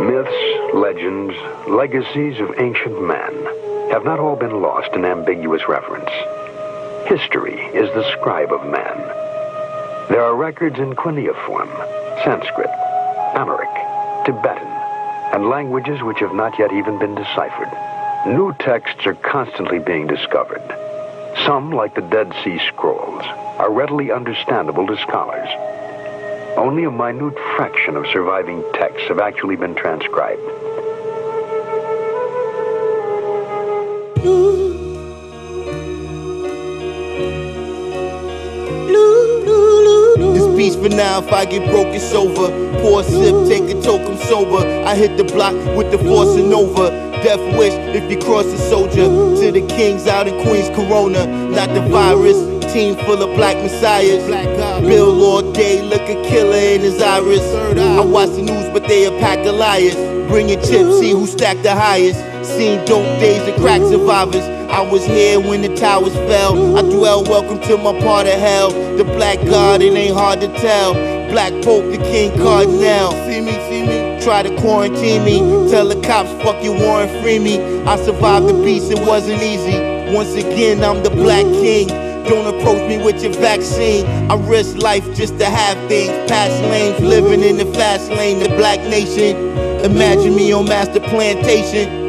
myths, legends, legacies of ancient man have not all been lost in ambiguous reference. History is the scribe of man. There are records in cuneiform, Sanskrit, Amharic, Tibetan, and languages which have not yet even been deciphered. New texts are constantly being discovered. Some, like the Dead Sea Scrolls, are readily understandable to scholars. Only a minute fraction of surviving texts have actually been transcribed. For now, if I get broke, it's over. Pour a sip, take a toke, I'm sober. I hit the block with the force and over. Death wish if you cross a soldier. To the kings out in Queens, Corona. Not the virus, team full of black messiahs. Bill all day, look a killer in his iris. I watch the news, but they a pack of liars. Bring your chips, see who stacked the highest. Seen dope days and crack survivors. I was here when the towers fell. I dwell, welcome to my part of hell. The black god, it ain't hard to tell. Black Pope, the King Cardinal. See me, see me. Try to quarantine me. Tell the cops, fuck you, Warren, free me. I survived the beast, it wasn't easy. Once again, I'm the Black King. Don't approach me with your vaccine. I risk life just to have things. Past lanes, living in the fast lane, the black nation. Imagine me on master plantation.